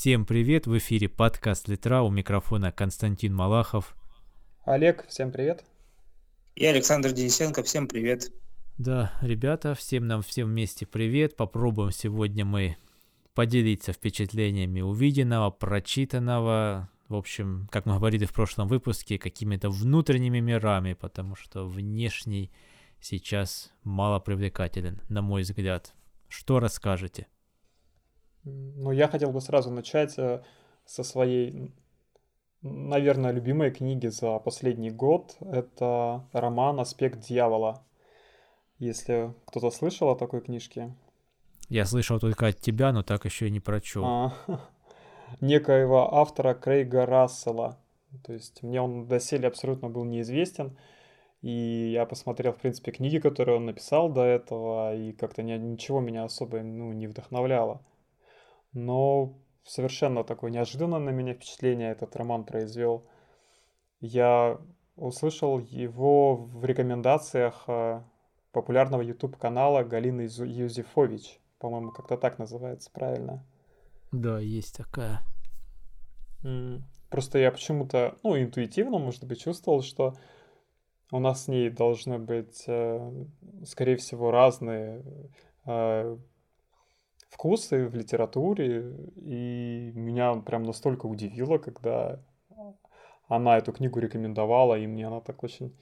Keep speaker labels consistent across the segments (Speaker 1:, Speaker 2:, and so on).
Speaker 1: Всем привет, в эфире подкаст Литра, у микрофона Константин Малахов.
Speaker 2: Олег, всем привет.
Speaker 3: И Александр Денисенко, всем привет.
Speaker 1: Да, ребята, всем нам всем вместе привет. Попробуем сегодня мы поделиться впечатлениями увиденного, прочитанного, в общем, как мы говорили в прошлом выпуске, какими-то внутренними мирами, потому что внешний сейчас мало привлекателен, на мой взгляд. Что расскажете?
Speaker 2: Ну, я хотел бы сразу начать э, со своей, наверное, любимой книги за последний год. Это роман «Аспект дьявола». Если кто-то слышал о такой книжке.
Speaker 1: Я слышал только от тебя, но так еще и не прочел. А,
Speaker 2: некоего автора Крейга Рассела. То есть мне он доселе абсолютно был неизвестен. И я посмотрел, в принципе, книги, которые он написал до этого, и как-то ничего меня особо ну, не вдохновляло. Но совершенно такое неожиданное на меня впечатление этот роман произвел. Я услышал его в рекомендациях э, популярного YouTube-канала Галины Юзефович. По-моему, как-то так называется, правильно?
Speaker 1: Да, есть такая.
Speaker 2: Просто я почему-то, ну, интуитивно, может быть, чувствовал, что у нас с ней должны быть, э, скорее всего, разные э, вкусы в литературе, и меня прям настолько удивило, когда она эту книгу рекомендовала, и мне она так очень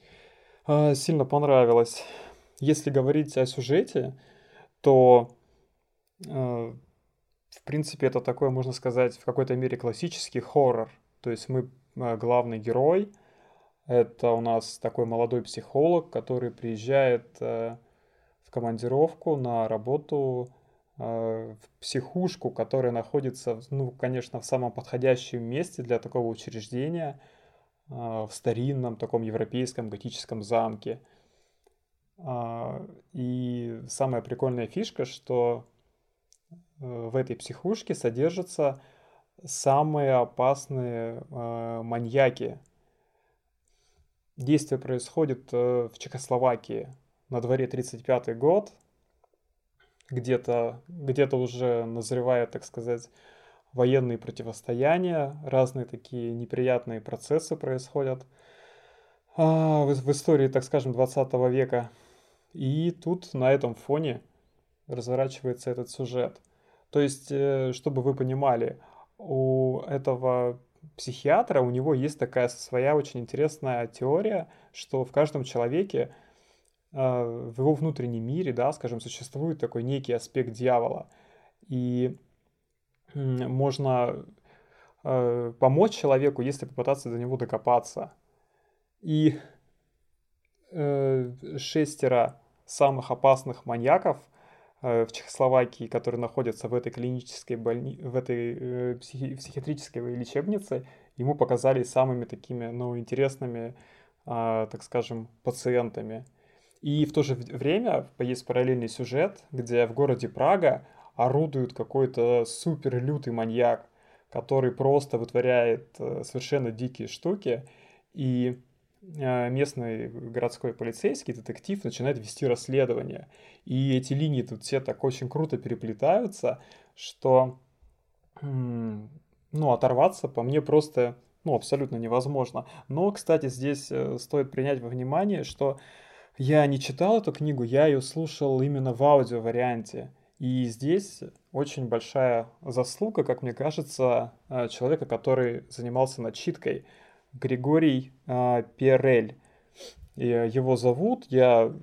Speaker 2: э, сильно понравилась. Если говорить о сюжете, то э, в принципе это такой, можно сказать, в какой-то мере классический хоррор. То есть мы э, главный герой, это у нас такой молодой психолог, который приезжает э, в командировку на работу в психушку, которая находится, ну, конечно, в самом подходящем месте для такого учреждения, э, в старинном таком европейском готическом замке. А, и самая прикольная фишка, что э, в этой психушке содержатся самые опасные маньяки. Действие происходит в Чехословакии. На дворе 35 год, где-то где уже назревает, так сказать, военные противостояния, разные такие неприятные процессы происходят а, в, в истории, так скажем, 20 века. И тут на этом фоне разворачивается этот сюжет. То есть, э, чтобы вы понимали, у этого психиатра, у него есть такая своя очень интересная теория, что в каждом человеке в его внутреннем мире, да, скажем, существует такой некий аспект дьявола. И можно э, помочь человеку, если попытаться до него докопаться. И э, шестеро самых опасных маньяков э, в Чехословакии, которые находятся в этой клинической больни... в этой психи... психиатрической лечебнице, ему показались самыми такими, ну, интересными, а, так скажем, пациентами. И в то же время есть параллельный сюжет, где в городе Прага орудует какой-то супер лютый маньяк, который просто вытворяет э, совершенно дикие штуки, и э, местный городской полицейский детектив начинает вести расследование. И эти линии тут все так очень круто переплетаются, что ну, оторваться по мне просто ну, абсолютно невозможно. Но, кстати, здесь э, стоит принять во внимание, что я не читал эту книгу, я ее слушал именно в аудио варианте. И здесь очень большая заслуга, как мне кажется, э, человека, который занимался начиткой, Григорий э, Перель. И его зовут, я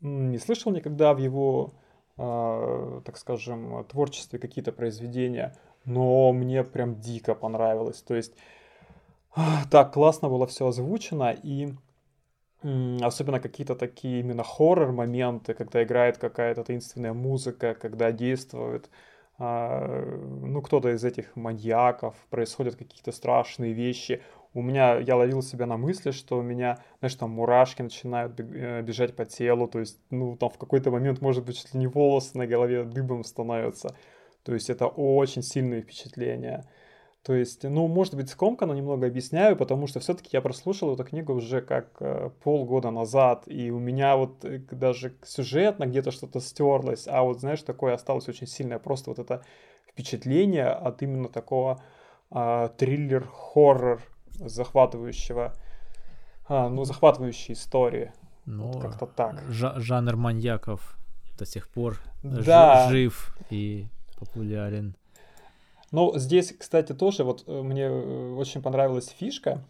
Speaker 2: не слышал никогда в его, э, так скажем, творчестве какие-то произведения, но мне прям дико понравилось. То есть так классно было все озвучено, и Особенно какие-то такие именно хоррор-моменты, когда играет какая-то таинственная музыка, когда действует а, ну, кто-то из этих маньяков, происходят какие-то страшные вещи. У меня, я ловил себя на мысли, что у меня, знаешь, там мурашки начинают э, бежать по телу, то есть, ну, там в какой-то момент, может быть, чуть ли не волосы на голове дыбом становятся. То есть это очень сильные впечатления. То есть, ну, может быть, скомканно немного объясняю, потому что все-таки я прослушал эту книгу уже как э, полгода назад, и у меня вот э, даже сюжетно где-то что-то стерлось, а вот, знаешь, такое осталось очень сильное, просто вот это впечатление от именно такого а, триллер-хоррор захватывающего, а, ну, захватывающей истории.
Speaker 1: Ну,
Speaker 2: вот как-то так.
Speaker 1: жанр маньяков до сих пор да. жив и популярен.
Speaker 2: Ну, здесь, кстати, тоже вот э, мне э, очень понравилась фишка.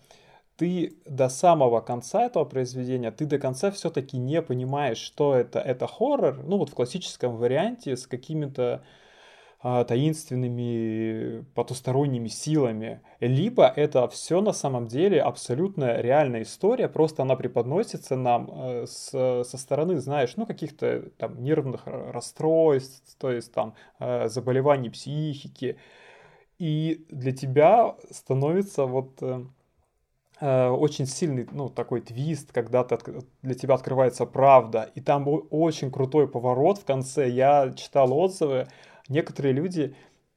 Speaker 2: Ты до самого конца этого произведения, ты до конца все-таки не понимаешь, что это. Это хоррор, ну вот в классическом варианте с какими-то а, таинственными потусторонними силами, либо это все на самом деле абсолютно реальная история, просто она преподносится нам э, с, со стороны, знаешь, ну каких-то там нервных расстройств, то есть там заболеваний психики, и для тебя становится вот э, очень сильный, ну, такой твист, когда ты, для тебя открывается правда, и там очень крутой поворот в конце. Я читал отзывы, некоторые люди,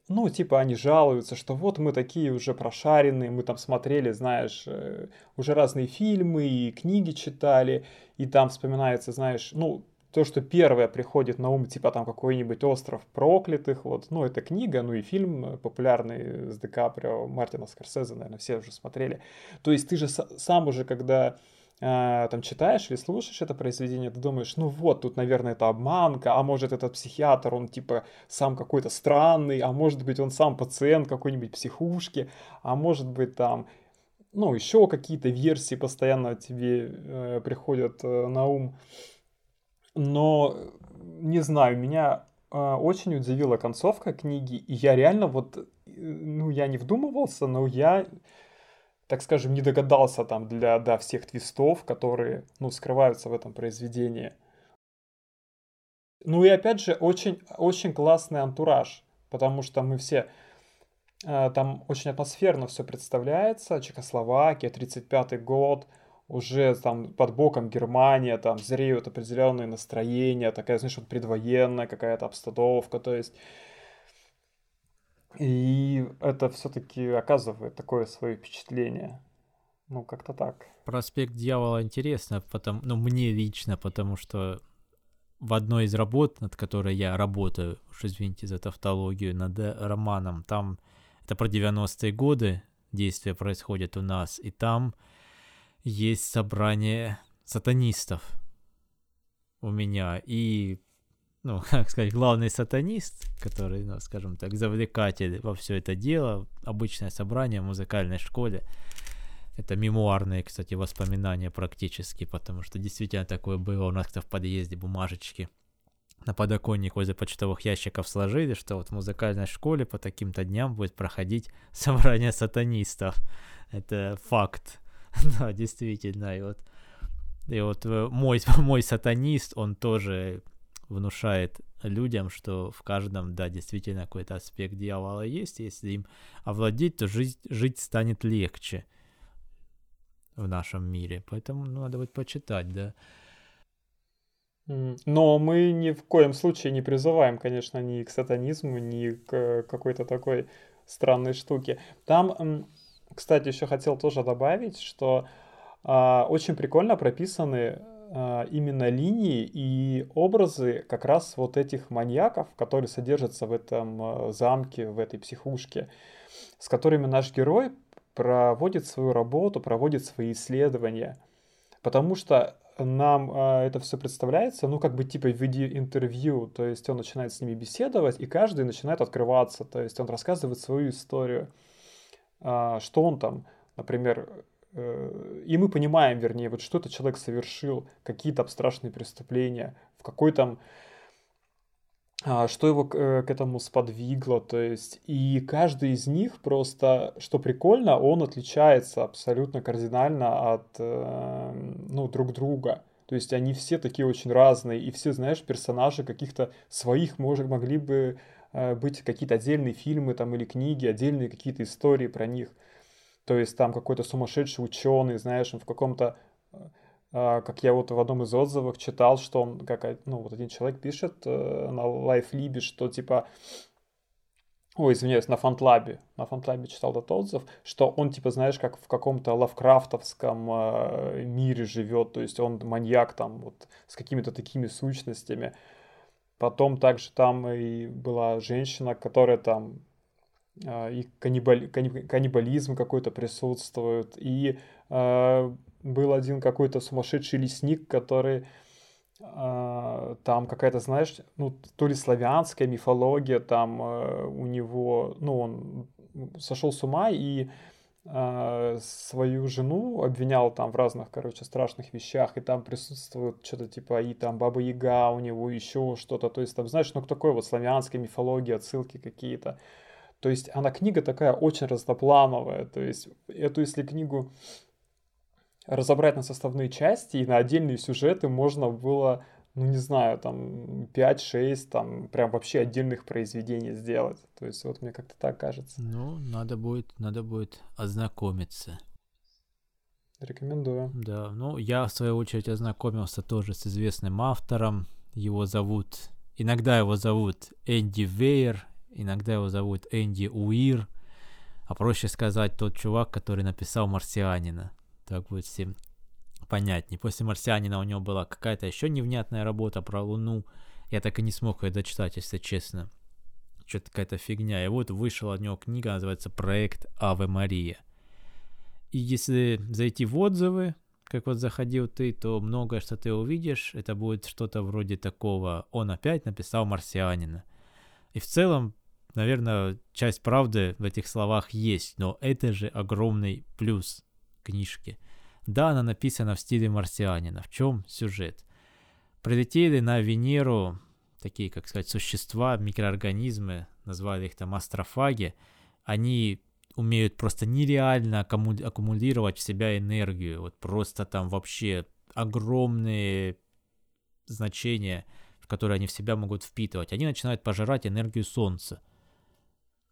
Speaker 2: ну, типа, они жалуются, что вот мы такие уже прошаренные, мы там смотрели, знаешь, э, уже разные фильмы и книги читали, и там вспоминается, знаешь, ну, то, что первое приходит на ум, типа там какой-нибудь «Остров проклятых», вот, ну, это книга, ну и фильм популярный с Ди Каприо, Мартина Скорсезе, наверное, все уже смотрели. То есть ты же сам уже, когда э, там читаешь или слушаешь это произведение, ты думаешь, ну вот, тут, наверное, это обманка, а может этот психиатр, он типа сам какой-то странный, а может быть он сам пациент какой-нибудь психушки, а может быть там, ну, еще какие-то версии постоянно тебе э, приходят э, на ум. Но, не знаю, меня э, очень удивила концовка книги, и я реально вот, э, ну, я не вдумывался, но я так скажем, не догадался там для да, всех твистов, которые ну, скрываются в этом произведении. Ну и опять же, очень, очень классный антураж, потому что мы все э, там очень атмосферно все представляется. Чехословакия, 35-й год, уже там под боком Германия, там зреют определенные настроения, такая, знаешь, вот предвоенная какая-то обстановка, то есть и это все-таки оказывает такое свое впечатление. Ну, как-то так.
Speaker 1: Проспект дьявола интересно, потому, ну, мне лично, потому что в одной из работ, над которой я работаю, уж извините за тавтологию, над романом, там это про 90-е годы действия происходят у нас, и там есть собрание сатанистов у меня, и ну, как сказать, главный сатанист, который, ну, скажем так, завлекатель во все это дело, обычное собрание в музыкальной школе. Это мемуарные, кстати, воспоминания практически, потому что действительно такое было у нас в подъезде, бумажечки на подоконник возле почтовых ящиков сложили, что вот в музыкальной школе по таким-то дням будет проходить собрание сатанистов. Это факт. да, действительно. И вот, и вот э, мой, мой сатанист, он тоже внушает людям, что в каждом, да, действительно какой-то аспект дьявола есть, если им овладеть, то жить, жить станет легче в нашем мире. Поэтому ну, надо будет почитать, да.
Speaker 2: Но мы ни в коем случае не призываем, конечно, ни к сатанизму, ни к какой-то такой странной штуке. Там, кстати, еще хотел тоже добавить, что а, очень прикольно прописаны а, именно линии и образы как раз вот этих маньяков, которые содержатся в этом а, замке, в этой психушке, с которыми наш герой проводит свою работу, проводит свои исследования. Потому что нам э, это все представляется, ну, как бы типа в виде интервью, то есть он начинает с ними беседовать, и каждый начинает открываться, то есть он рассказывает свою историю, э, что он там, например, Э, и мы понимаем, вернее, вот что этот человек совершил, какие то страшные преступления, в какой там а, что его к, э, к этому сподвигло, то есть, и каждый из них просто, что прикольно, он отличается абсолютно кардинально от, э, ну, друг друга, то есть они все такие очень разные, и все, знаешь, персонажи каких-то своих может, могли бы быть какие-то отдельные фильмы там или книги, отдельные какие-то истории про них. То есть там какой-то сумасшедший ученый, знаешь, он в каком-то а, как я вот в одном из отзывов читал, что он, как, ну, вот один человек пишет э, на LifeLib, что типа, ой, извиняюсь, на Фантлабе, на Фантлабе читал этот отзыв, что он, типа, знаешь, как в каком-то лавкрафтовском э, мире живет, то есть он маньяк там вот с какими-то такими сущностями. Потом также там и была женщина, которая там а, и каннибали, каннибализм какой-то присутствует, и э, был один какой-то сумасшедший лесник, который э, там какая-то, знаешь, ну, то ли славянская мифология, там э, у него, ну, он сошел с ума и э, свою жену обвинял там в разных, короче, страшных вещах, и там присутствует что-то типа и там Баба Яга у него, еще что-то, то есть там, знаешь, ну, такой вот славянской мифологии, отсылки какие-то. То есть она книга такая очень разноплановая, то есть эту, если книгу разобрать на составные части и на отдельные сюжеты можно было ну, не знаю, там 5-6, там прям вообще отдельных произведений сделать. То есть вот мне как-то так кажется.
Speaker 1: Ну, надо будет, надо будет ознакомиться.
Speaker 2: Рекомендую.
Speaker 1: Да, ну я в свою очередь ознакомился тоже с известным автором. Его зовут, иногда его зовут Энди Вейер, иногда его зовут Энди Уир, а проще сказать тот чувак, который написал «Марсианина». Так будет всем понятнее. После «Марсианина» у него была какая-то еще невнятная работа про Луну. Я так и не смог ее дочитать, если честно. Что-то какая-то фигня. И вот вышла от него книга, называется «Проект Аве Мария». И если зайти в отзывы, как вот заходил ты, то многое, что ты увидишь, это будет что-то вроде такого. Он опять написал «Марсианина». И в целом, наверное, часть правды в этих словах есть, но это же огромный плюс книжки – да, она написана в стиле марсианина. В чем сюжет? Прилетели на Венеру такие, как сказать, существа, микроорганизмы, назвали их там астрофаги. Они умеют просто нереально аккумулировать в себя энергию. Вот просто там вообще огромные значения, в которые они в себя могут впитывать. Они начинают пожирать энергию Солнца.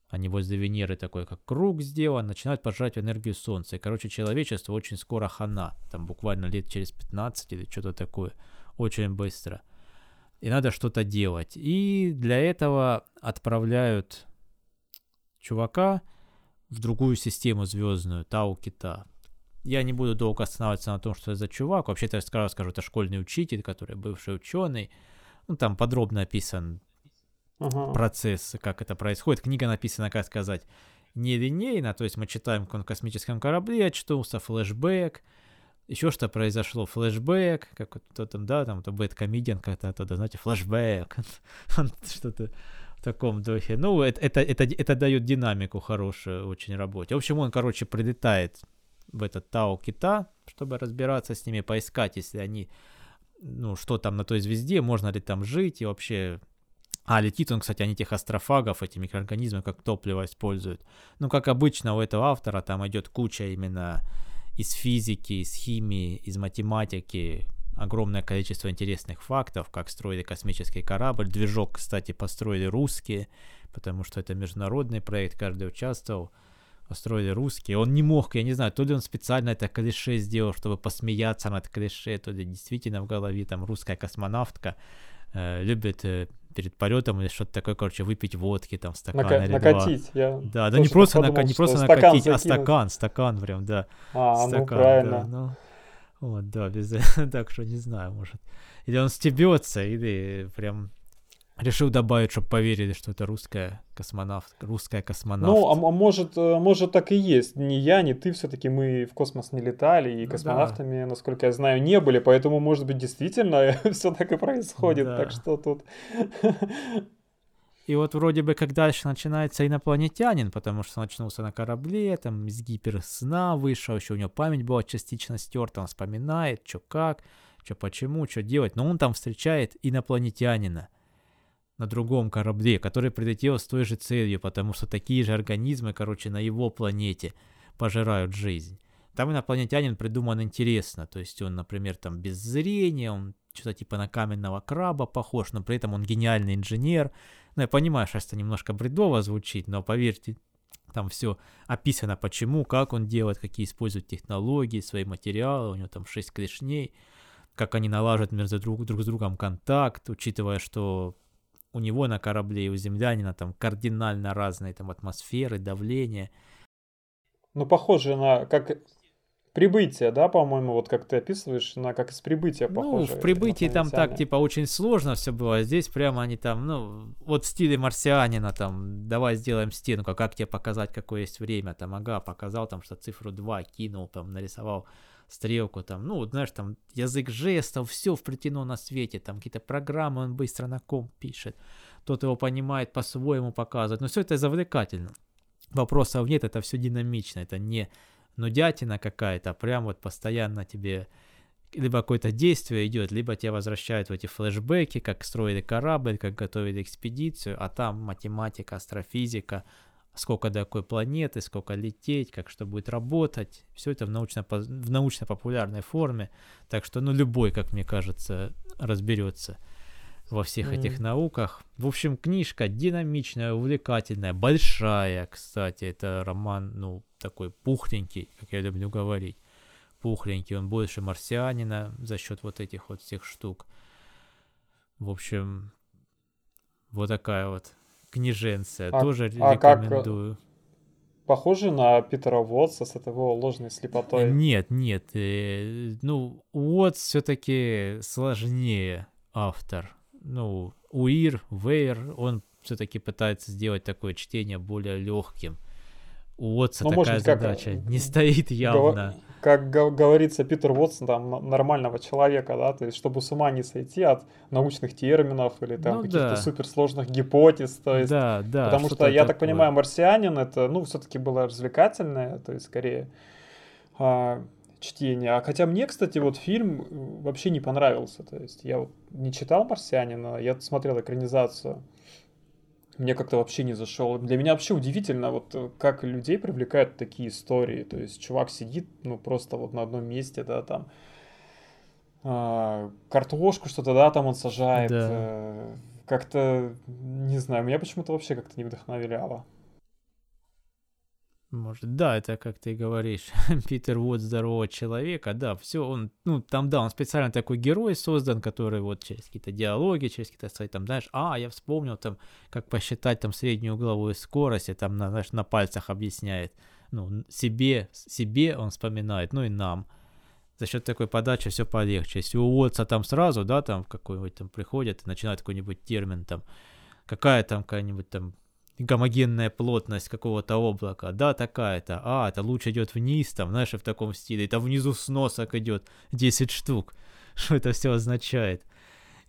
Speaker 1: Они возле Венеры такой, как круг сделан, начинают пожрать энергию Солнца. И, короче, человечество очень скоро хана. Там буквально лет через 15 или что-то такое. Очень быстро. И надо что-то делать. И для этого отправляют чувака в другую систему звездную, Тау Кита. Я не буду долго останавливаться на том, что это за чувак. Вообще-то я сразу скажу, это школьный учитель, который бывший ученый. Ну, там подробно описан uh-huh. процесс, как это происходит. Книга написана, как сказать, нелинейно, то есть мы читаем о космическом корабле, очнулся флешбэк, еще что произошло, флешбэк, как кто там, да, там, то Бэт Комедиан как-то оттуда, знаете, флешбэк, что-то в таком духе. Ну, это, это, это, это дает динамику хорошую очень работе. В общем, он, короче, прилетает в этот Тау Кита, чтобы разбираться с ними, поискать, если они, ну, что там на той звезде, можно ли там жить и вообще а, летит он, кстати, они тех астрофагов, эти микроорганизмы, как топливо используют. Ну, как обычно у этого автора, там идет куча именно из физики, из химии, из математики, огромное количество интересных фактов, как строили космический корабль. Движок, кстати, построили русские, потому что это международный проект, каждый участвовал. Построили русские. Он не мог, я не знаю, то ли он специально это клише сделал, чтобы посмеяться над клише, то ли действительно в голове там русская космонавтка э, любит э, перед полетом или что-то такое, короче, выпить водки там стакан Нака- или
Speaker 2: накатить,
Speaker 1: два. Я да, да не просто, подумал, нака- не просто накатить, закинуть. а стакан, стакан прям, да.
Speaker 2: А,
Speaker 1: ну,
Speaker 2: стакан, ну правильно.
Speaker 1: Да, ну, вот, да, без... так что не знаю, может. Или он стебется, или прям Решил добавить, чтобы поверили, что это русская космонавт, русская космонавт.
Speaker 2: Ну, а, а может, э, может так и есть. Ни я, ни ты все-таки мы в космос не летали, и ну, космонавтами, да. насколько я знаю, не были, поэтому, может быть, действительно все так и происходит. Да. Так что тут...
Speaker 1: И вот вроде бы как дальше начинается инопланетянин, потому что начнулся на корабле, там из гиперсна вышел, еще у него память была частично стерта, он вспоминает, что как, что почему, что делать, но он там встречает инопланетянина на другом корабле, который прилетел с той же целью, потому что такие же организмы, короче, на его планете пожирают жизнь. Там инопланетянин придуман интересно, то есть он, например, там без зрения, он что-то типа на каменного краба похож, но при этом он гениальный инженер. Ну, я понимаю, что это немножко бредово звучит, но поверьте, там все описано, почему, как он делает, какие использует технологии, свои материалы, у него там шесть клешней, как они налаживают между друг, друг с другом контакт, учитывая, что у него на корабле и у землянина там кардинально разные там атмосферы, давление.
Speaker 2: Ну, похоже на, как Прибытие, да, по-моему, вот как ты описываешь, на как из прибытия похоже.
Speaker 1: Ну, в прибытии там так, типа, очень сложно все было, а здесь прямо они там, ну, вот в стиле марсианина, там, давай сделаем стенку, как тебе показать, какое есть время, там, ага, показал там, что цифру 2 кинул, там, нарисовал стрелку, там, ну, знаешь, там, язык жестов, все вплетено на свете, там, какие-то программы он быстро на ком пишет, тот его понимает, по-своему показывает, но все это завлекательно. Вопросов нет, это все динамично, это не нудятина какая-то, прям вот постоянно тебе либо какое-то действие идет, либо тебя возвращают в эти флешбеки, как строили корабль, как готовили экспедицию, а там математика, астрофизика, сколько до какой планеты, сколько лететь, как что будет работать. Все это в, научно, в научно-популярной форме. Так что, ну, любой, как мне кажется, разберется во всех mm. этих науках. В общем, книжка динамичная, увлекательная, большая, кстати. Это роман, ну, такой пухленький, как я люблю говорить. Пухленький, он больше марсианина за счет вот этих вот всех штук. В общем, вот такая вот книженция. А, Тоже а рекомендую. Как,
Speaker 2: похоже на Питера Уотса с его ложной слепотой?
Speaker 1: Нет, нет. Э, ну, Уотс все-таки сложнее автор. Ну, Уир, Вейер, он все-таки пытается сделать такое чтение более легким. У Уотса ну, такая задача как, не стоит явно.
Speaker 2: Как говорится, Питер Уотсон там нормального человека, да, то есть чтобы с ума не сойти от научных терминов или там ну, каких-то да. суперсложных гипотез, то есть,
Speaker 1: да, да,
Speaker 2: потому что я такое. так понимаю, марсианин это, ну, все-таки было развлекательное, то есть скорее а, чтение. А хотя мне, кстати, вот фильм вообще не понравился, то есть я вот не читал марсианина, я смотрел экранизацию мне как-то вообще не зашел. Для меня вообще удивительно, вот э, как людей привлекают такие истории. То есть чувак сидит, ну, просто вот на одном месте, да, там, э, картошку что-то, да, там он сажает. Да. Э, как-то, не знаю, меня почему-то вообще как-то не вдохновляло.
Speaker 1: Может, да, это как ты говоришь, Питер Вуд здорового человека, да, все, он, ну, там, да, он специально такой герой создан, который вот через какие-то диалоги, через какие-то свои, там, знаешь, а, я вспомнил, там, как посчитать, там, среднюю угловую скорость, и там, на, знаешь, на пальцах объясняет, ну, себе, себе он вспоминает, ну, и нам. За счет такой подачи все полегче. Если у Уотса там сразу, да, там, какой-нибудь там приходит и начинает какой-нибудь термин, там, какая там какая-нибудь там гомогенная плотность какого-то облака, да, такая-то, а, это луч идет вниз, там, знаешь, в таком стиле, это внизу сносок идет 10 штук, что это все означает.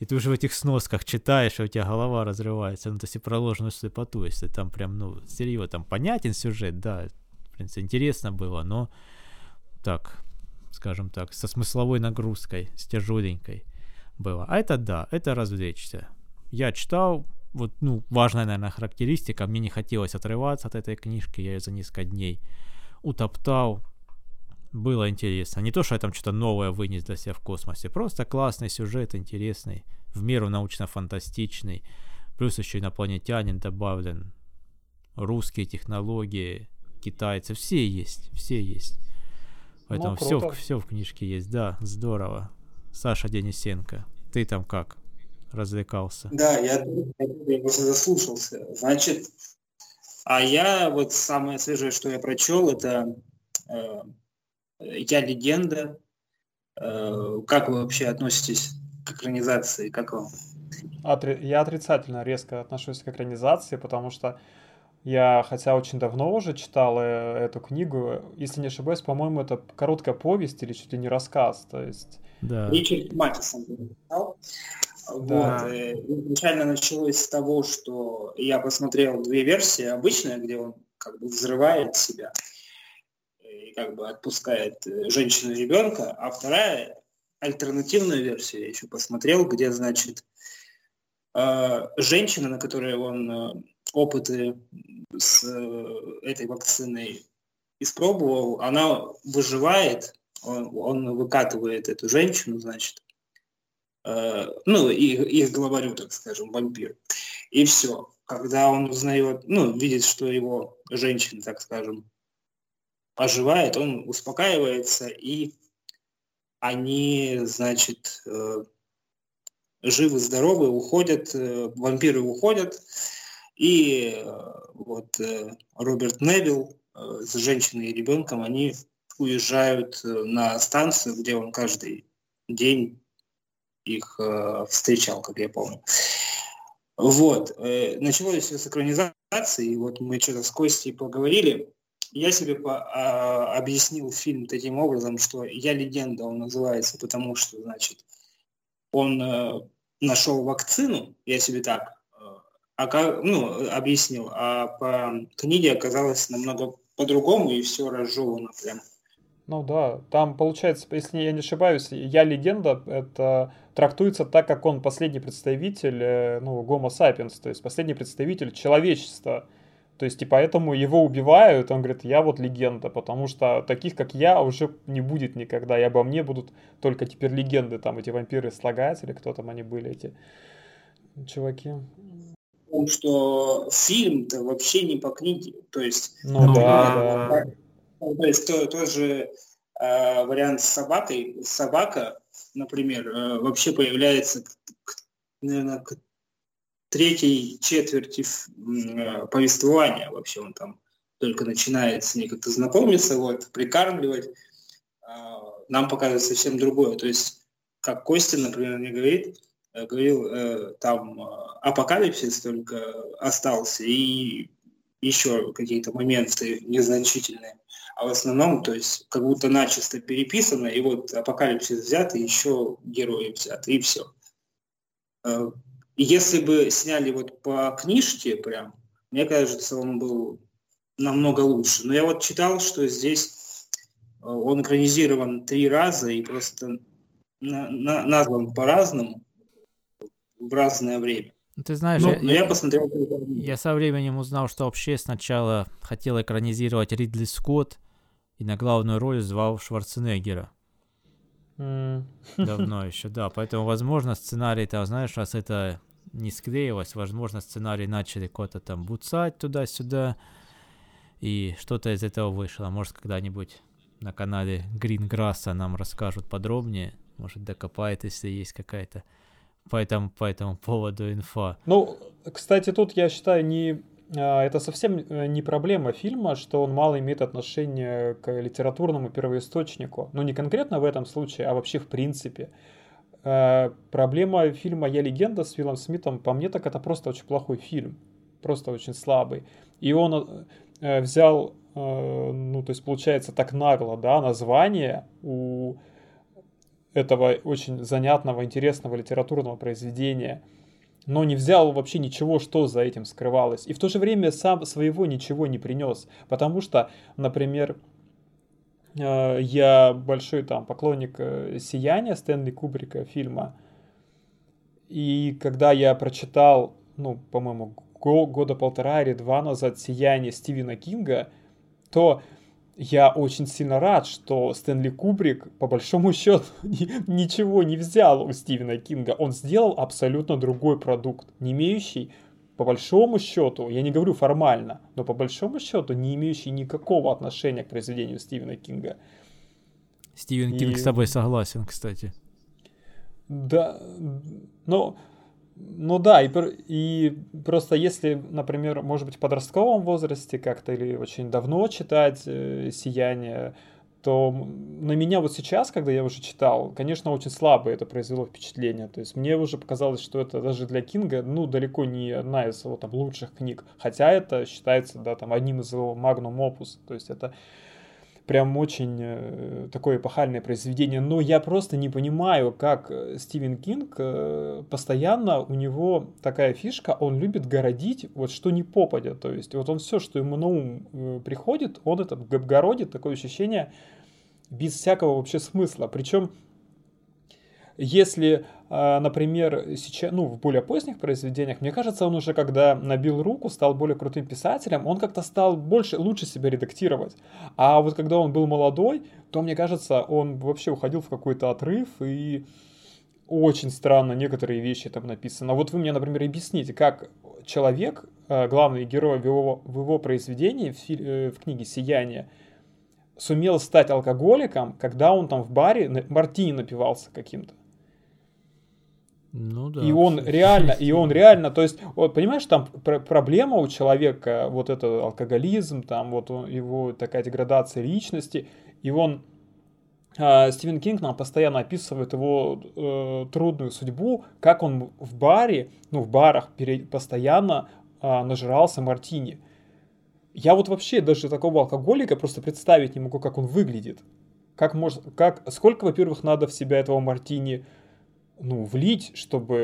Speaker 1: И ты уже в этих сносках читаешь, и у тебя голова разрывается, ну, то есть и про ложную слепоту, если там прям, ну, серьезно, там понятен сюжет, да, в принципе, интересно было, но так, скажем так, со смысловой нагрузкой, с тяжеленькой было. А это да, это развлечься. Я читал, вот, ну, важная, наверное, характеристика. Мне не хотелось отрываться от этой книжки, я ее за несколько дней утоптал. Было интересно. Не то, что я там что-то новое вынес для себя в космосе, просто классный сюжет, интересный, в меру научно-фантастичный. Плюс еще инопланетянин добавлен. Русские технологии, китайцы, все есть, все есть. Поэтому ну, все, все в книжке есть, да, здорово. Саша Денисенко, ты там как? Развлекался.
Speaker 3: Да, я, я просто заслушался. Значит, а я вот самое свежее, что я прочел, это э, «Я легенда». Э, как вы вообще относитесь к экранизации? Как вам?
Speaker 2: Отри... Я отрицательно резко отношусь к экранизации, потому что я, хотя очень давно уже читал э, эту книгу, если не ошибаюсь, по-моему, это короткая повесть или чуть ли не рассказ, то есть...
Speaker 3: Да. Ричард написал. Вот. Э, изначально началось с того, что я посмотрел две версии. Обычная, где он как бы взрывает себя и как бы отпускает э, женщину и ребенка, а вторая альтернативную версию я еще посмотрел, где, значит, э, женщина, на которой он опыты с этой вакциной испробовал, она выживает, он, он выкатывает эту женщину, значит, Э, ну, их, их главарю, так скажем, вампир. И все. Когда он узнает, ну, видит, что его женщина, так скажем, оживает, он успокаивается, и они, значит, э, живы, здоровы, уходят, э, вампиры уходят, и вот Роберт Невилл с женщиной и ребенком, они уезжают э, на станцию, где он каждый день их э, встречал, как я помню. Вот. Э, началось все с экранизации, вот мы что-то с Костей поговорили. Я себе по, а, объяснил фильм таким образом, что «Я легенда» он называется, потому что, значит, он э, нашел вакцину, я себе так э, а, ну, объяснил, а по книге оказалось намного по-другому, и все разжевано прям.
Speaker 2: Ну да, там получается, если я не ошибаюсь, я легенда, это трактуется так, как он последний представитель, э, ну, Homo sapiens, то есть последний представитель человечества. То есть, и поэтому его убивают, он говорит, я вот легенда, потому что таких, как я, уже не будет никогда, и обо мне будут только теперь легенды, там эти вампиры слагать, или кто там они были, эти чуваки.
Speaker 3: Потому что фильм-то вообще не по книге, то есть...
Speaker 2: Ну, ну да, да.
Speaker 3: Ну, то есть то, тоже э, вариант с собакой. Собака, например, э, вообще появляется, к, наверное, к третьей четверти э, повествования. Вообще он там только начинает с ней как-то знакомиться, вот, прикармливать. Э, нам показывает совсем другое. То есть, как Костя, например, мне говорит, э, говорил, э, там э, апокалипсис только остался, и еще какие-то моменты незначительные а в основном, то есть, как будто начисто переписано, и вот апокалипсис взят, и еще герои взяты, и все. Э, если бы сняли вот по книжке прям, мне кажется, он был намного лучше. Но я вот читал, что здесь э, он экранизирован три раза и просто на, на, назван по-разному в разное время.
Speaker 1: Ну, ты знаешь, ну, я, я, я посмотрел. Я со временем узнал, что вообще сначала хотел экранизировать Ридли Скотт, и на главную роль звал Шварценеггера. Mm. Давно еще, да. Поэтому, возможно, сценарий там, знаешь, раз это не склеилось, возможно, сценарий начали кого-то там буцать туда-сюда, и что-то из этого вышло. Может, когда-нибудь на канале Гринграсса нам расскажут подробнее, может, докопает, если есть какая-то по этому, по этому поводу инфа.
Speaker 2: Ну, кстати, тут, я считаю, не это совсем э, не проблема фильма, что он мало имеет отношения к литературному первоисточнику. Ну, не конкретно в этом случае, а вообще в принципе. А, проблема фильма «Я легенда» с Виллом Смитом, по мне, так это просто очень плохой фильм. Просто очень слабый. И он э, взял, э, ну, то есть, получается, так нагло, да, название у этого очень занятного, интересного литературного произведения – но не взял вообще ничего, что за этим скрывалось. И в то же время сам своего ничего не принес. Потому что, например, э, я большой там поклонник э, «Сияния» Стэнли Кубрика фильма. И когда я прочитал, ну, по-моему, года полтора или два назад «Сияние» Стивена Кинга, то я очень сильно рад, что Стэнли Кубрик, по большому счету, ничего не взял у Стивена Кинга. Он сделал абсолютно другой продукт, не имеющий, по большому счету, я не говорю формально, но по большому счету, не имеющий никакого отношения к произведению Стивена Кинга.
Speaker 1: Стивен И... Кинг с тобой согласен, кстати.
Speaker 2: Да, но ну да, и, и просто если, например, может быть, в подростковом возрасте как-то или очень давно читать э, «Сияние», то на меня вот сейчас, когда я уже читал, конечно, очень слабо это произвело впечатление. То есть мне уже показалось, что это даже для Кинга, ну, далеко не одна из его там лучших книг. Хотя это считается, да, там одним из его магнум опус. То есть это прям очень э, такое эпохальное произведение, но я просто не понимаю, как э, Стивен Кинг э, постоянно у него такая фишка, он любит городить вот что не попадя, то есть вот он все, что ему на ум приходит, он это городит, такое ощущение без всякого вообще смысла, причем если, а, например, сейчас, ну, в более поздних произведениях, мне кажется, он уже, когда набил руку, стал более крутым писателем, он как-то стал больше, лучше себя редактировать. А вот когда он был молодой, то, мне кажется, он вообще уходил в какой-то отрыв и очень странно некоторые вещи там написаны. Вот вы мне, например, объясните, как человек, а, главный герой в его, в его произведении, в, э, в книге «Сияние», сумел стать алкоголиком, когда он там в баре мартини напивался каким-то.
Speaker 1: Ну да.
Speaker 2: И он реально, и он реально, то есть, вот понимаешь, там пр- проблема у человека, вот это алкоголизм, там вот он, его такая деградация личности, и он э, Стивен Кинг нам постоянно описывает его э, трудную судьбу, как он в баре, ну в барах пере, постоянно э, нажирался мартини. Я вот вообще даже такого алкоголика просто представить не могу, как он выглядит. Как может, как, сколько, во-первых, надо в себя этого мартини ну, влить, чтобы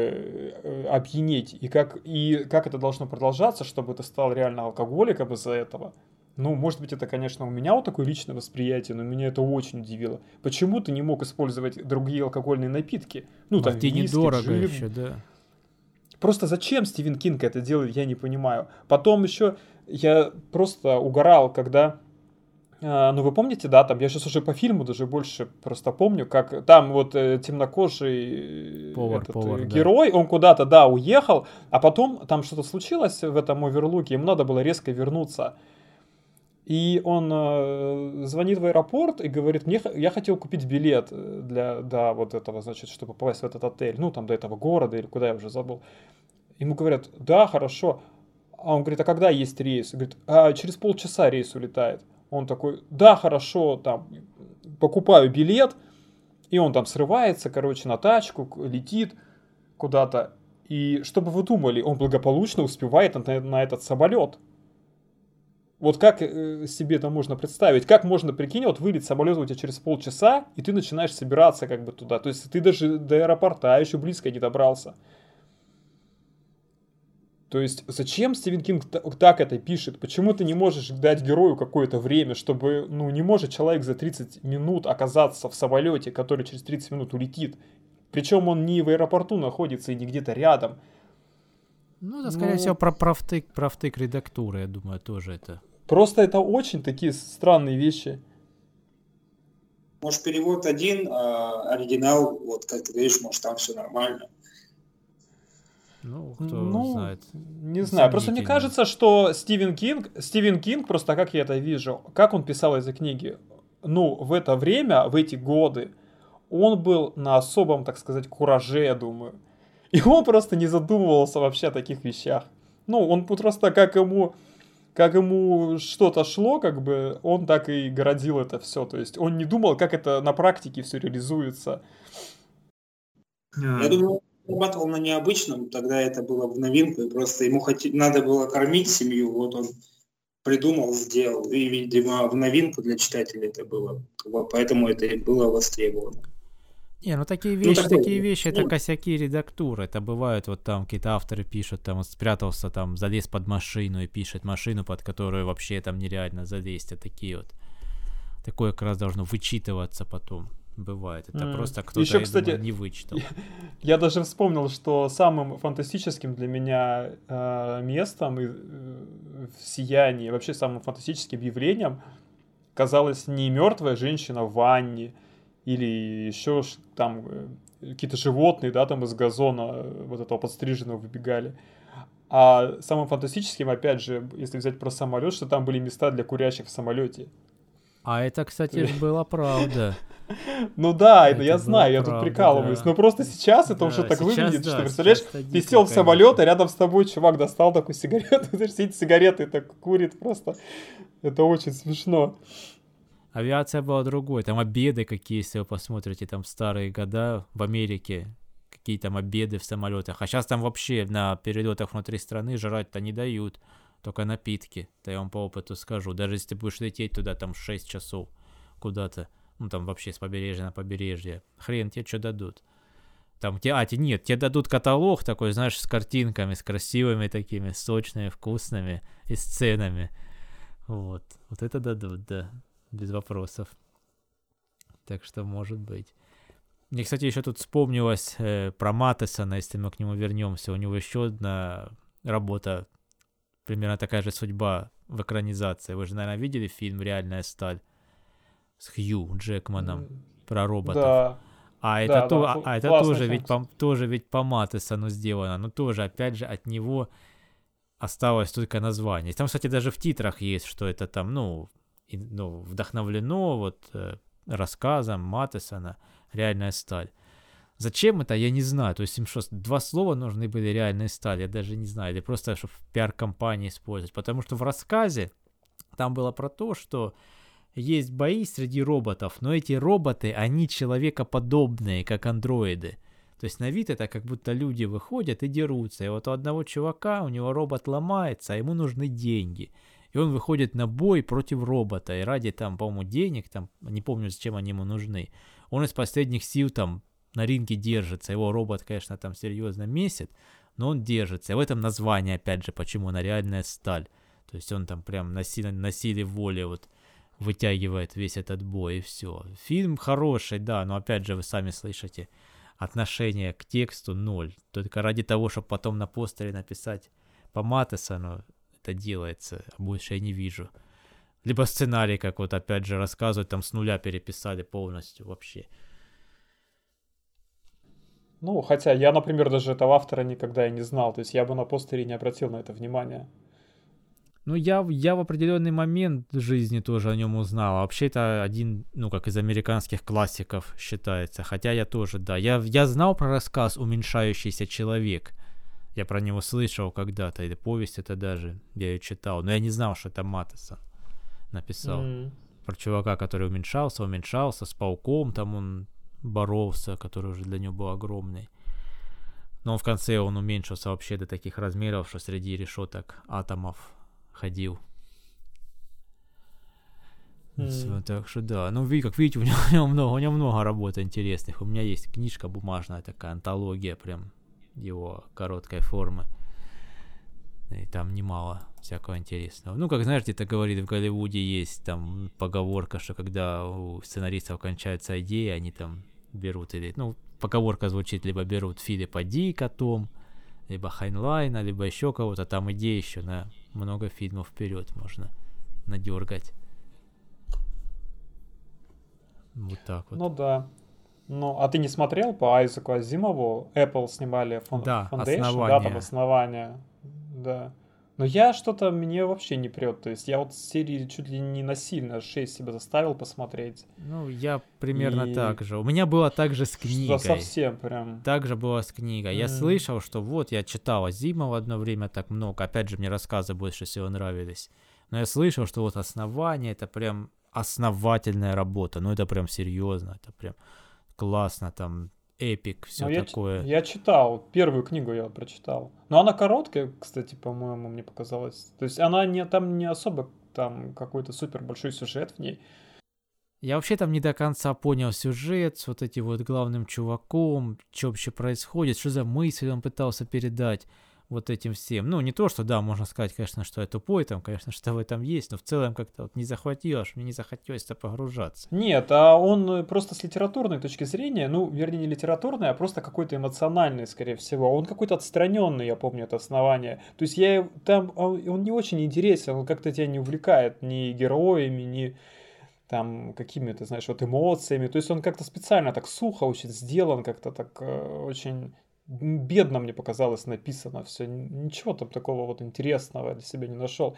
Speaker 2: э, опьянеть, и как, и как это должно продолжаться, чтобы ты стал реально алкоголиком из-за этого. Ну, может быть, это, конечно, у меня вот такое личное восприятие, но меня это очень удивило. Почему ты не мог использовать другие алкогольные напитки? Ну,
Speaker 1: там, виски, недорого джин. еще, да.
Speaker 2: Просто зачем Стивен Кинг это делает, я не понимаю. Потом еще я просто угорал, когда а, ну, вы помните, да, там, я сейчас уже по фильму даже больше просто помню, как там вот э, темнокожий э, повар, этот, повар, э, герой, да. он куда-то, да, уехал, а потом там что-то случилось в этом оверлуке, ему надо было резко вернуться. И он э, звонит в аэропорт и говорит, мне я хотел купить билет для, да, вот этого, значит, чтобы попасть в этот отель, ну, там, до этого города или куда я уже забыл. Ему говорят, да, хорошо. А он говорит, а когда есть рейс? Говорит, а через полчаса рейс улетает. Он такой, да, хорошо, там, покупаю билет, и он там срывается, короче, на тачку, летит куда-то. И что бы вы думали, он благополучно успевает на, на этот самолет. Вот как э, себе это можно представить? Как можно, прикинь, вот вылет самолет у тебя через полчаса, и ты начинаешь собираться как бы туда. То есть ты даже до аэропорта еще близко не добрался. То есть зачем Стивен Кинг так это пишет? Почему ты не можешь дать герою какое-то время, чтобы, ну, не может человек за 30 минут оказаться в самолете, который через 30 минут улетит? Причем он не в аэропорту находится и не где-то рядом.
Speaker 1: Ну, это, скорее ну, всего, про правтык, правтык редактуры, я думаю, тоже это.
Speaker 2: Просто это очень такие странные вещи.
Speaker 3: Может, перевод один, а оригинал, вот как ты говоришь, может, там все нормально.
Speaker 1: Ну, кто ну, знает.
Speaker 2: Не знаю. Просто мне кажется, что Стивен Кинг, Стивен Кинг, просто как я это вижу, как он писал эти книги, ну, в это время, в эти годы, он был на особом, так сказать, кураже, я думаю. И он просто не задумывался вообще о таких вещах. Ну, он просто как ему, как ему что-то шло, как бы, он так и городил это все. То есть он не думал, как это на практике все реализуется.
Speaker 3: Я думаю, зарабатывал на необычном, тогда это было в новинку, и просто ему хот... надо было кормить семью, вот он придумал, сделал, и, видимо, в новинку для читателей это было, поэтому это и было востребовано.
Speaker 1: Не, ну такие ну, вещи, ну, такое, такие вещи, ну, это косяки редактуры. Это бывают, вот там какие-то авторы пишут, там он спрятался, там залез под машину и пишет машину, под которую вообще там нереально залезть. А такие вот. Такое как раз должно вычитываться потом. Бывает. Это mm. просто кто-то, Еще, кстати, думаю, не вычитал. Я,
Speaker 2: я даже вспомнил, что самым фантастическим для меня э, местом и, э, в сиянии, вообще самым фантастическим явлением казалась не мертвая женщина в ванне или еще там э, какие-то животные, да, там из газона э, вот этого подстриженного выбегали. А самым фантастическим, опять же, если взять про самолет, что там были места для курящих в самолете.
Speaker 1: А это, кстати, была правда.
Speaker 2: Ну да, это я знаю, я тут прикалываюсь. Но просто сейчас это уже так выглядит, что, представляешь, ты сел в самолет, а рядом с тобой чувак достал такую сигарету, сидит сигареты так курит просто. Это очень смешно.
Speaker 1: Авиация была другой. Там обеды какие, если вы посмотрите, там старые года в Америке, какие там обеды в самолетах. А сейчас там вообще на перелетах внутри страны жрать-то не дают, только напитки. Это я вам по опыту скажу. Даже если ты будешь лететь туда там 6 часов куда-то, ну там вообще с побережья на побережье, хрен тебе что дадут. Там тебе, а, те, нет, тебе дадут каталог такой, знаешь, с картинками, с красивыми такими, сочными, вкусными и сценами. Вот, вот это дадут, да, без вопросов. Так что может быть. Мне, кстати, еще тут вспомнилось э, про Матесона, если мы к нему вернемся. У него еще одна работа, примерно такая же судьба в экранизации. Вы же, наверное, видели фильм «Реальная сталь»? С Хью Джекманом про роботов. Да. А это, да, то, да, а, это тоже ведь, по, тоже ведь по Матесону сделано. Но тоже, опять же, от него осталось только название. Там, кстати, даже в титрах есть, что это там, ну, и, ну вдохновлено вот э, рассказом Матесона «Реальная сталь». Зачем это, я не знаю. То есть им что, два слова нужны были реальные стали, я даже не знаю. Или просто, чтобы в пиар-компании использовать. Потому что в рассказе там было про то, что есть бои среди роботов, но эти роботы, они человекоподобные, как андроиды. То есть на вид это как будто люди выходят и дерутся. И вот у одного чувака, у него робот ломается, а ему нужны деньги. И он выходит на бой против робота. И ради там, по-моему, денег, там, не помню, зачем они ему нужны. Он из последних сил там на ринге держится. Его робот, конечно, там серьезно месит, но он держится. И в этом название, опять же, почему она реальная сталь. То есть он там прям на силе, на силе воли вот вытягивает весь этот бой и все. Фильм хороший, да, но опять же вы сами слышите, отношение к тексту ноль. Только ради того, чтобы потом на постере написать по Матесону, это делается, а больше я не вижу. Либо сценарий, как вот опять же рассказывают, там с нуля переписали полностью вообще.
Speaker 2: Ну, хотя я, например, даже этого автора никогда и не знал. То есть я бы на постере не обратил на это внимания.
Speaker 1: Ну, я, я в определенный момент жизни тоже о нем узнал. А вообще это один, ну, как из американских классиков считается. Хотя я тоже, да. Я, я знал про рассказ «Уменьшающийся человек». Я про него слышал когда-то, или повесть это даже, я ее читал. Но я не знал, что это Матесон написал. Mm. Про чувака, который уменьшался, уменьшался, с пауком там он боролся, который уже для него был огромный. Но в конце он уменьшился вообще до таких размеров, что среди решеток атомов ходил. Mm. Так что да. Ну, ви, как видите, у него, у него много, у него много работ интересных. У меня есть книжка бумажная такая, антология прям его короткой формы. И там немало всякого интересного. Ну, как знаешь, где-то говорит, в Голливуде есть там поговорка, что когда у сценаристов кончаются идеи, они там берут или, ну, поговорка звучит, либо берут Филиппа Дика том, либо Хайнлайна, либо еще кого-то, там идеи еще на много фильмов вперед можно надергать. Вот так вот.
Speaker 2: Ну да. Ну, а ты не смотрел по Айзеку Азимову? Apple снимали фон...
Speaker 1: да,
Speaker 2: Foundation,
Speaker 1: основание.
Speaker 2: да, там основание. Да. Но я что-то, мне вообще не прет. То есть я вот с серии чуть ли не насильно 6 себя заставил посмотреть.
Speaker 1: Ну, я примерно и... так же. У меня было так же с книгой.
Speaker 2: Что совсем прям.
Speaker 1: Так же было с книгой. Mm. Я слышал, что вот, я читал Азимова одно время так много. Опять же, мне рассказы больше всего нравились. Но я слышал, что вот основание это прям основательная работа. Ну, это прям серьезно. Это прям классно там эпик, все ну, такое.
Speaker 2: Я, я читал, первую книгу я прочитал. Но она короткая, кстати, по-моему, мне показалось. То есть она не, там не особо там какой-то супер большой сюжет в ней.
Speaker 1: Я вообще там не до конца понял сюжет с вот этим вот главным чуваком, что вообще происходит, что за мысль он пытался передать вот этим всем. Ну, не то, что, да, можно сказать, конечно, что я тупой, там, конечно, что в этом есть, но в целом как-то вот не захватилось, мне не захотелось-то погружаться.
Speaker 2: Нет, а он э, просто с литературной точки зрения, ну, вернее, не литературной, а просто какой-то эмоциональный, скорее всего. Он какой-то отстраненный, я помню, это основание. То есть я там, он не очень интересен, он как-то тебя не увлекает ни героями, ни там какими-то, знаешь, вот эмоциями. То есть он как-то специально так сухо очень сделан, как-то так э, очень бедно мне показалось написано все. Ничего там такого вот интересного для себя не нашел.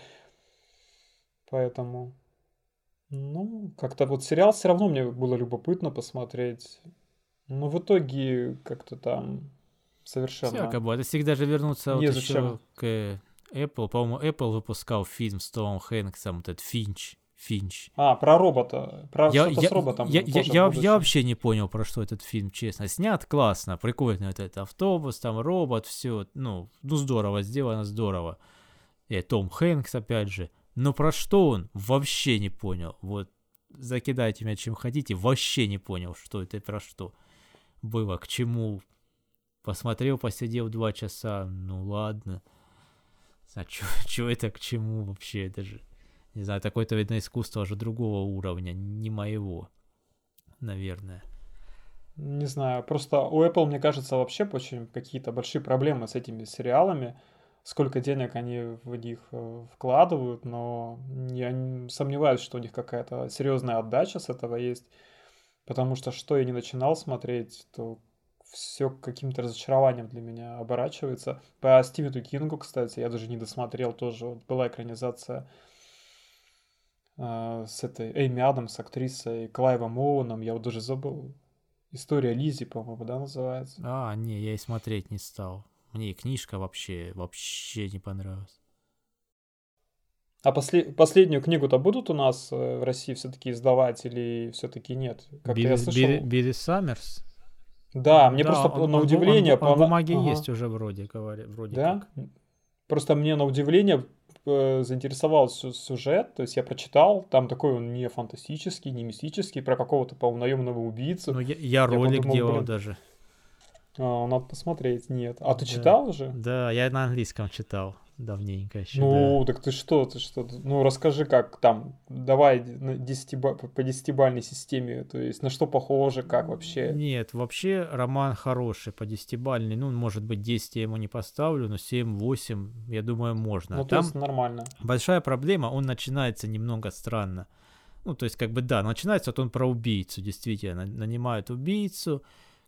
Speaker 2: Поэтому, ну, как-то вот сериал все равно мне было любопытно посмотреть. Но в итоге как-то там совершенно...
Speaker 1: Всяко было. Это всегда же вернуться вот еще к Apple. По-моему, Apple выпускал фильм с Томом Хэнксом, этот Финч. Финч.
Speaker 2: А, про робота. Про я, что-то
Speaker 1: я,
Speaker 2: с роботом.
Speaker 1: Я, я, я, я вообще не понял, про что этот фильм, честно. Снят классно, прикольно. Вот этот автобус, там робот, все. Ну, ну здорово, сделано здорово. И Том Хэнкс, опять же. Но про что он, вообще не понял. Вот, закидайте меня чем хотите, вообще не понял, что это и про что было, к чему. Посмотрел, посидел два часа, ну ладно. А что это к чему вообще даже? Не знаю, такое-то, видно, искусство уже другого уровня, не моего, наверное.
Speaker 2: Не знаю, просто у Apple, мне кажется, вообще очень какие-то большие проблемы с этими сериалами. Сколько денег они в них э, вкладывают, но я сомневаюсь, что у них какая-то серьезная отдача с этого есть. Потому что что я не начинал смотреть, то все каким-то разочарованием для меня оборачивается. По Стивену Кингу, кстати, я даже не досмотрел тоже. Была экранизация с этой Эйми Адамс, актрисой, Клайвом Оуэном, я вот даже забыл История Лизи, по-моему, да, называется?
Speaker 1: А, не, я и смотреть не стал. Мне и книжка вообще, вообще не понравилась.
Speaker 2: А после, последнюю книгу-то будут у нас э, в России все-таки издавать или все-таки нет?
Speaker 1: Как Билли, я слышал... Билли, Билли Саммерс?
Speaker 2: Да, мне да, просто он, на удивление...
Speaker 1: Он, он, он, по бумаге ага. есть уже вроде, говоря, вроде
Speaker 2: Да? Как. Просто мне на удивление заинтересовал сюжет, то есть я прочитал, там такой он не фантастический, не мистический, про какого-то, по-моему, наемного убийцу.
Speaker 1: Ну, я, я, я ролик подумал, делал блин, даже.
Speaker 2: А, надо посмотреть, нет. А ты да. читал уже?
Speaker 1: Да, я на английском читал давненько еще.
Speaker 2: Ну, да. так ты что, ты что? Ну, расскажи, как там, давай на 10, по десятибальной системе, то есть на что похоже, как вообще?
Speaker 1: Нет, вообще роман хороший по десятибальной, ну, может быть, 10 я ему не поставлю, но 7-8, я думаю, можно.
Speaker 2: Ну, то там есть нормально.
Speaker 1: Большая проблема, он начинается немного странно. Ну, то есть, как бы, да, начинается вот он про убийцу, действительно, нанимают убийцу,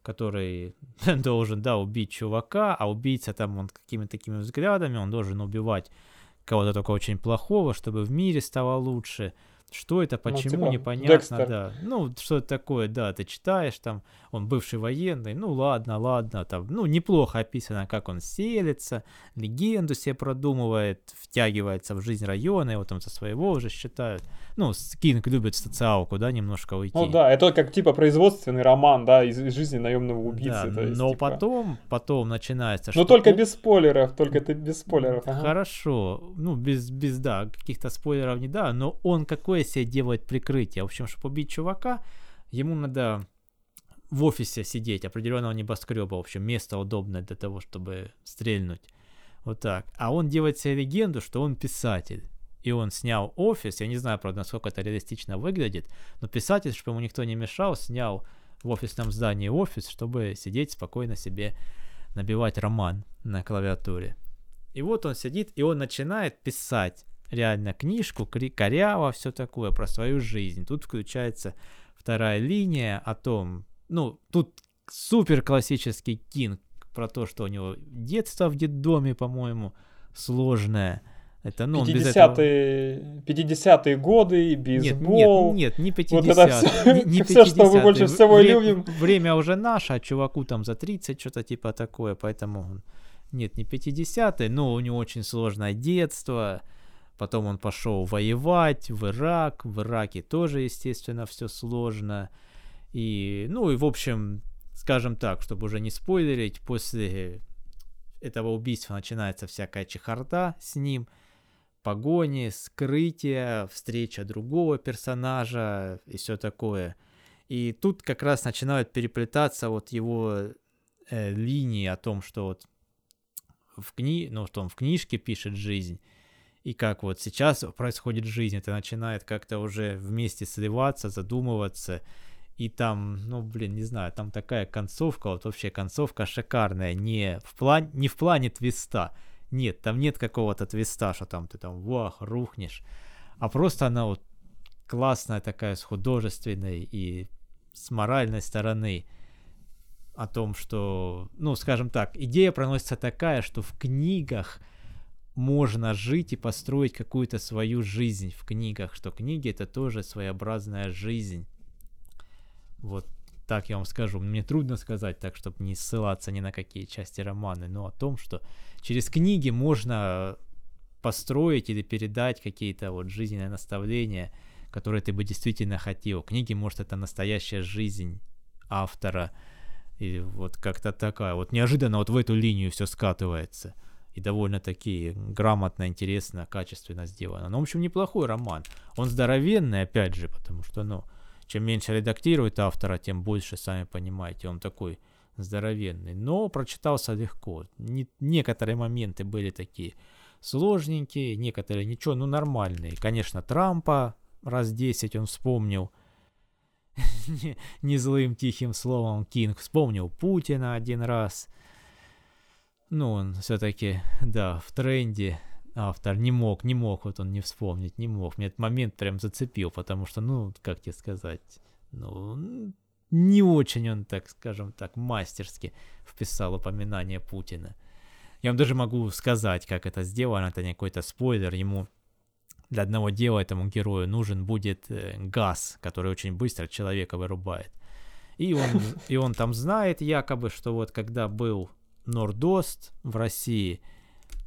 Speaker 1: который должен, да, убить чувака, а убийца там, он какими-то такими взглядами, он должен убивать кого-то только очень плохого, чтобы в мире стало лучше. Что это, ну, почему, ну, типа непонятно, Декстер. да. Ну, что это такое, да, ты читаешь, там, он бывший военный, ну, ладно, ладно, там, ну, неплохо описано, как он селится, легенду себе продумывает, втягивается в жизнь района, его там со своего уже считают. Ну, Кинг любит социалку, да, немножко уйти.
Speaker 2: Ну да, это как типа производственный роман, да, из, из жизни наемного убийцы.
Speaker 1: Да, есть, но типа... потом, потом начинается...
Speaker 2: Но только без спойлеров, только ты без спойлеров. Ага.
Speaker 1: Хорошо, ну, без, без, да, каких-то спойлеров не да, но он какое себе делает прикрытие? В общем, чтобы убить чувака, ему надо в офисе сидеть определенного небоскреба, в общем, место удобное для того, чтобы стрельнуть. Вот так. А он делает себе легенду, что он писатель. И он снял офис, я не знаю, правда, насколько это реалистично выглядит, но писатель, чтобы ему никто не мешал, снял в офисном здании офис, чтобы сидеть спокойно себе набивать роман на клавиатуре. И вот он сидит, и он начинает писать реально книжку, коряво, все такое про свою жизнь. Тут включается вторая линия о том, ну, тут супер классический Кинг про то, что у него детство в детдоме, по-моему, сложное. Это, ну,
Speaker 2: 50-е, 50 годы, бейсбол.
Speaker 1: Нет, нет, не 50 Вот это все, не, не все что мы больше всего Вре- любим. Время уже наше, а чуваку там за 30, что-то типа такое, поэтому... Нет, не 50-е, но у него очень сложное детство. Потом он пошел воевать в Ирак. В Ираке тоже, естественно, все сложно. И, ну и, в общем, скажем так, чтобы уже не спойлерить, после этого убийства начинается всякая чехарда с ним, погони, скрытие, встреча другого персонажа и все такое. И тут как раз начинают переплетаться вот его э, линии о том, что вот в кни... ну, что он в книжке пишет жизнь, и как вот сейчас происходит жизнь, это начинает как-то уже вместе сливаться, задумываться, и там, ну, блин, не знаю, там такая концовка, вот вообще концовка шикарная, не в, план, не в плане твиста, нет, там нет какого-то твиста, что там ты там, вах, рухнешь, а просто она вот классная такая с художественной и с моральной стороны о том, что, ну, скажем так, идея проносится такая, что в книгах можно жить и построить какую-то свою жизнь. В книгах, что книги это тоже своеобразная жизнь. Вот так я вам скажу. Мне трудно сказать так, чтобы не ссылаться ни на какие части романа, но о том, что через книги можно построить или передать какие-то вот жизненные наставления, которые ты бы действительно хотел. Книги, может, это настоящая жизнь автора, и вот как-то такая. Вот неожиданно вот в эту линию все скатывается. И довольно-таки грамотно, интересно, качественно сделано. Ну, в общем, неплохой роман. Он здоровенный, опять же, потому что, ну, чем меньше редактирует автора, тем больше, сами понимаете, он такой здоровенный. Но прочитался легко. Не, некоторые моменты были такие сложненькие, некоторые ничего, ну нормальные. Конечно, Трампа раз 10 он вспомнил. Не злым тихим словом Кинг вспомнил Путина один раз. Ну, он все-таки, да, в тренде автор не мог, не мог, вот он не вспомнить, не мог. Мне этот момент прям зацепил, потому что, ну, как тебе сказать, ну, не очень он, так скажем так, мастерски вписал упоминание Путина. Я вам даже могу сказать, как это сделано, это не какой-то спойлер, ему для одного дела этому герою нужен будет э, газ, который очень быстро человека вырубает. И он, и он там знает якобы, что вот когда был Нордост в России,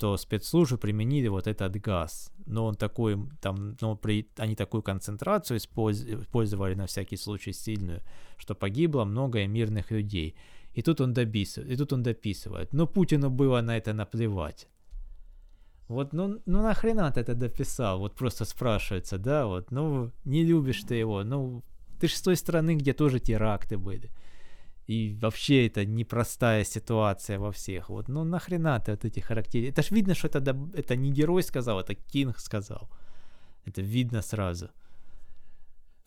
Speaker 1: то спецслужбы применили вот этот газ. Но он такой, там, ну, при, они такую концентрацию использовали на всякий случай сильную, что погибло много мирных людей. И тут он дописывает, и тут он дописывает. Но Путину было на это наплевать. Вот, ну, ну нахрена ты это дописал? Вот просто спрашивается, да, вот, ну, не любишь ты его, ну, ты же с той стороны, где тоже теракты были. И вообще это непростая ситуация во всех. Вот, ну нахрена ты от этих характеристик? Это ж видно, что это, это не герой сказал, это Кинг сказал. Это видно сразу.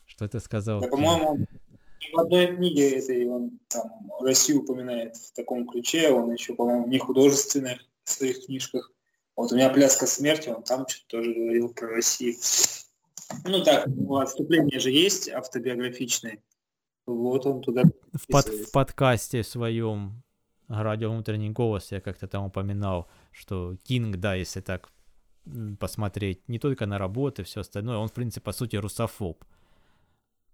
Speaker 1: Что это сказал. Да,
Speaker 3: по-моему, в одной книге этой он там Россию упоминает в таком ключе, он еще, по-моему, не художественных в своих книжках. Вот у меня «Пляска смерти», он там что-то тоже говорил про Россию. Ну так, отступление же есть автобиографичное. Вот он туда
Speaker 1: в, под, в подкасте своем «Радио внутренний голос» я как-то там упоминал, что Кинг, да, если так посмотреть не только на работы, все остальное, он, в принципе, по сути, русофоб.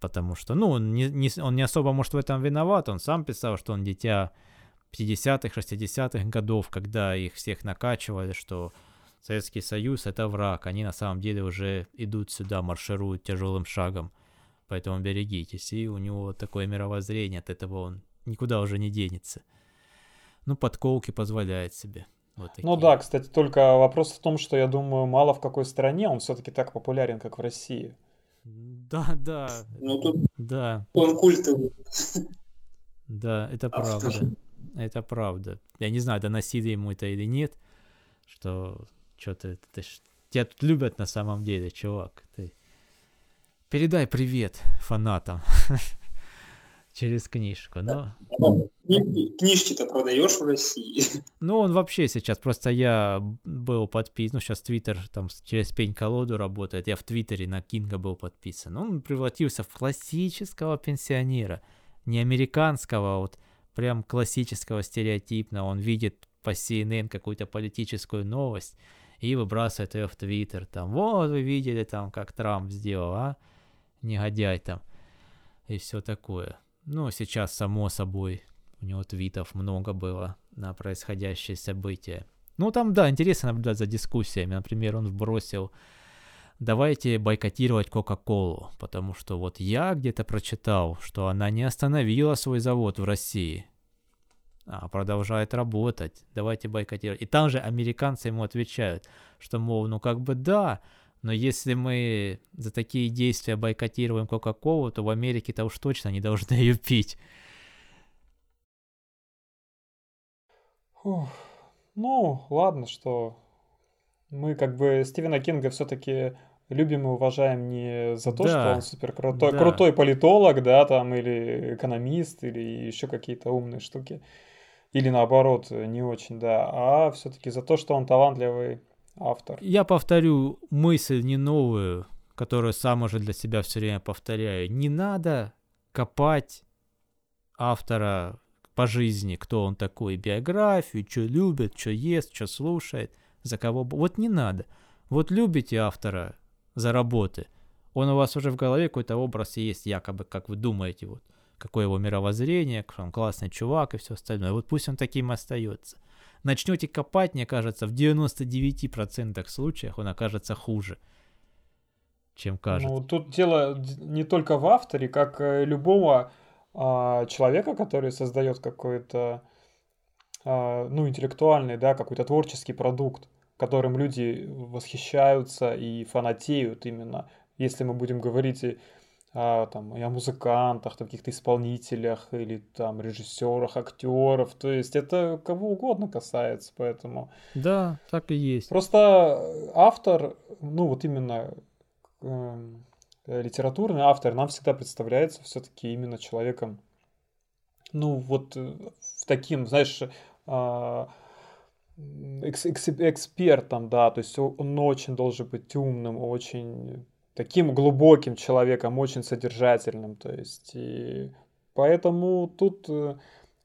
Speaker 1: Потому что, ну, он не, не, он не особо, может, в этом виноват. Он сам писал, что он дитя 50-х, 60-х годов, когда их всех накачивали, что Советский Союз — это враг. Они на самом деле уже идут сюда, маршируют тяжелым шагом. Поэтому берегитесь. И у него такое мировоззрение, от этого он никуда уже не денется. Ну, подколки позволяет себе.
Speaker 2: Вот ну да, кстати, только вопрос в том, что я думаю, мало в какой стране он все-таки так популярен, как в России.
Speaker 1: Да, да.
Speaker 3: Ну тут
Speaker 1: да.
Speaker 3: он культовый.
Speaker 1: Да, это правда. Это правда. Я не знаю, доносили ему это или нет, что что-то тебя тут любят на самом деле, чувак. Ты Передай привет фанатам через книжку. Но...
Speaker 3: Книжки-то продаешь в России?
Speaker 1: Ну, он вообще сейчас, просто я был подписан, ну, сейчас Твиттер там через пень-колоду работает, я в Твиттере на Кинга был подписан. Он превратился в классического пенсионера, не американского, а вот прям классического стереотипного. Он видит по CNN какую-то политическую новость и выбрасывает ее в Твиттер. Там, вот вы видели там, как Трамп сделал, а? Негодяй там и все такое. Ну, сейчас, само собой, у него твитов много было на происходящие события. Ну, там, да, интересно наблюдать за дискуссиями. Например, он вбросил давайте бойкотировать Кока-Колу, потому что вот я где-то прочитал, что она не остановила свой завод в России, а продолжает работать. Давайте бойкотировать. И там же американцы ему отвечают, что, мол, ну как бы да, но если мы за такие действия бойкотируем Кока-Колу, то в Америке-то уж точно не должны ее пить.
Speaker 2: Фух. Ну, ладно, что мы как бы Стивена Кинга все-таки любим и уважаем не за то, да. что он супер крутой, да. крутой политолог, да, там, или экономист, или еще какие-то умные штуки, или наоборот, не очень, да, а все-таки за то, что он талантливый автор.
Speaker 1: Я повторю мысль не новую, которую сам уже для себя все время повторяю. Не надо копать автора по жизни, кто он такой, биографию, что любит, что ест, что слушает, за кого... Вот не надо. Вот любите автора за работы, он у вас уже в голове какой-то образ есть, якобы, как вы думаете, вот, какое его мировоззрение, он классный чувак и все остальное. Вот пусть он таким остается начнете копать, мне кажется, в 99% случаях он окажется хуже, чем кажется. Ну,
Speaker 2: тут дело не только в авторе, как любого а, человека, который создает какой-то, а, ну, интеллектуальный, да, какой-то творческий продукт, которым люди восхищаются и фанатеют именно. Если мы будем говорить а, там, и о музыкантах, там, каких-то исполнителях или там режиссерах, актеров. То есть это кого угодно касается, поэтому...
Speaker 1: Да, так и есть.
Speaker 2: Просто автор, ну вот именно э, литературный автор нам всегда представляется все-таки именно человеком, ну вот э, в таким, знаешь, э, экс экспертом, да, то есть он очень должен быть умным, очень таким глубоким человеком, очень содержательным. То есть, и поэтому тут, э,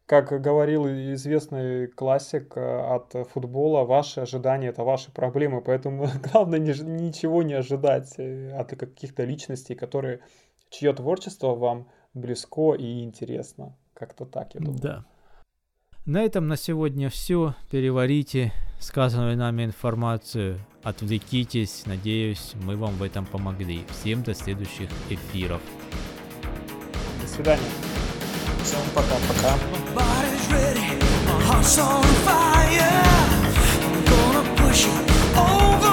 Speaker 2: как говорил известный классик э, от футбола, ваши ожидания – это ваши проблемы. Поэтому главное не, ничего не ожидать э, от каких-то личностей, которые, чье творчество вам близко и интересно. Как-то так, я думаю.
Speaker 1: Да. На этом на сегодня все. Переварите сказанную нами информацию, отвлекитесь. Надеюсь, мы вам в этом помогли. Всем до следующих эфиров.
Speaker 2: До свидания.
Speaker 4: Всем пока-пока.
Speaker 5: push it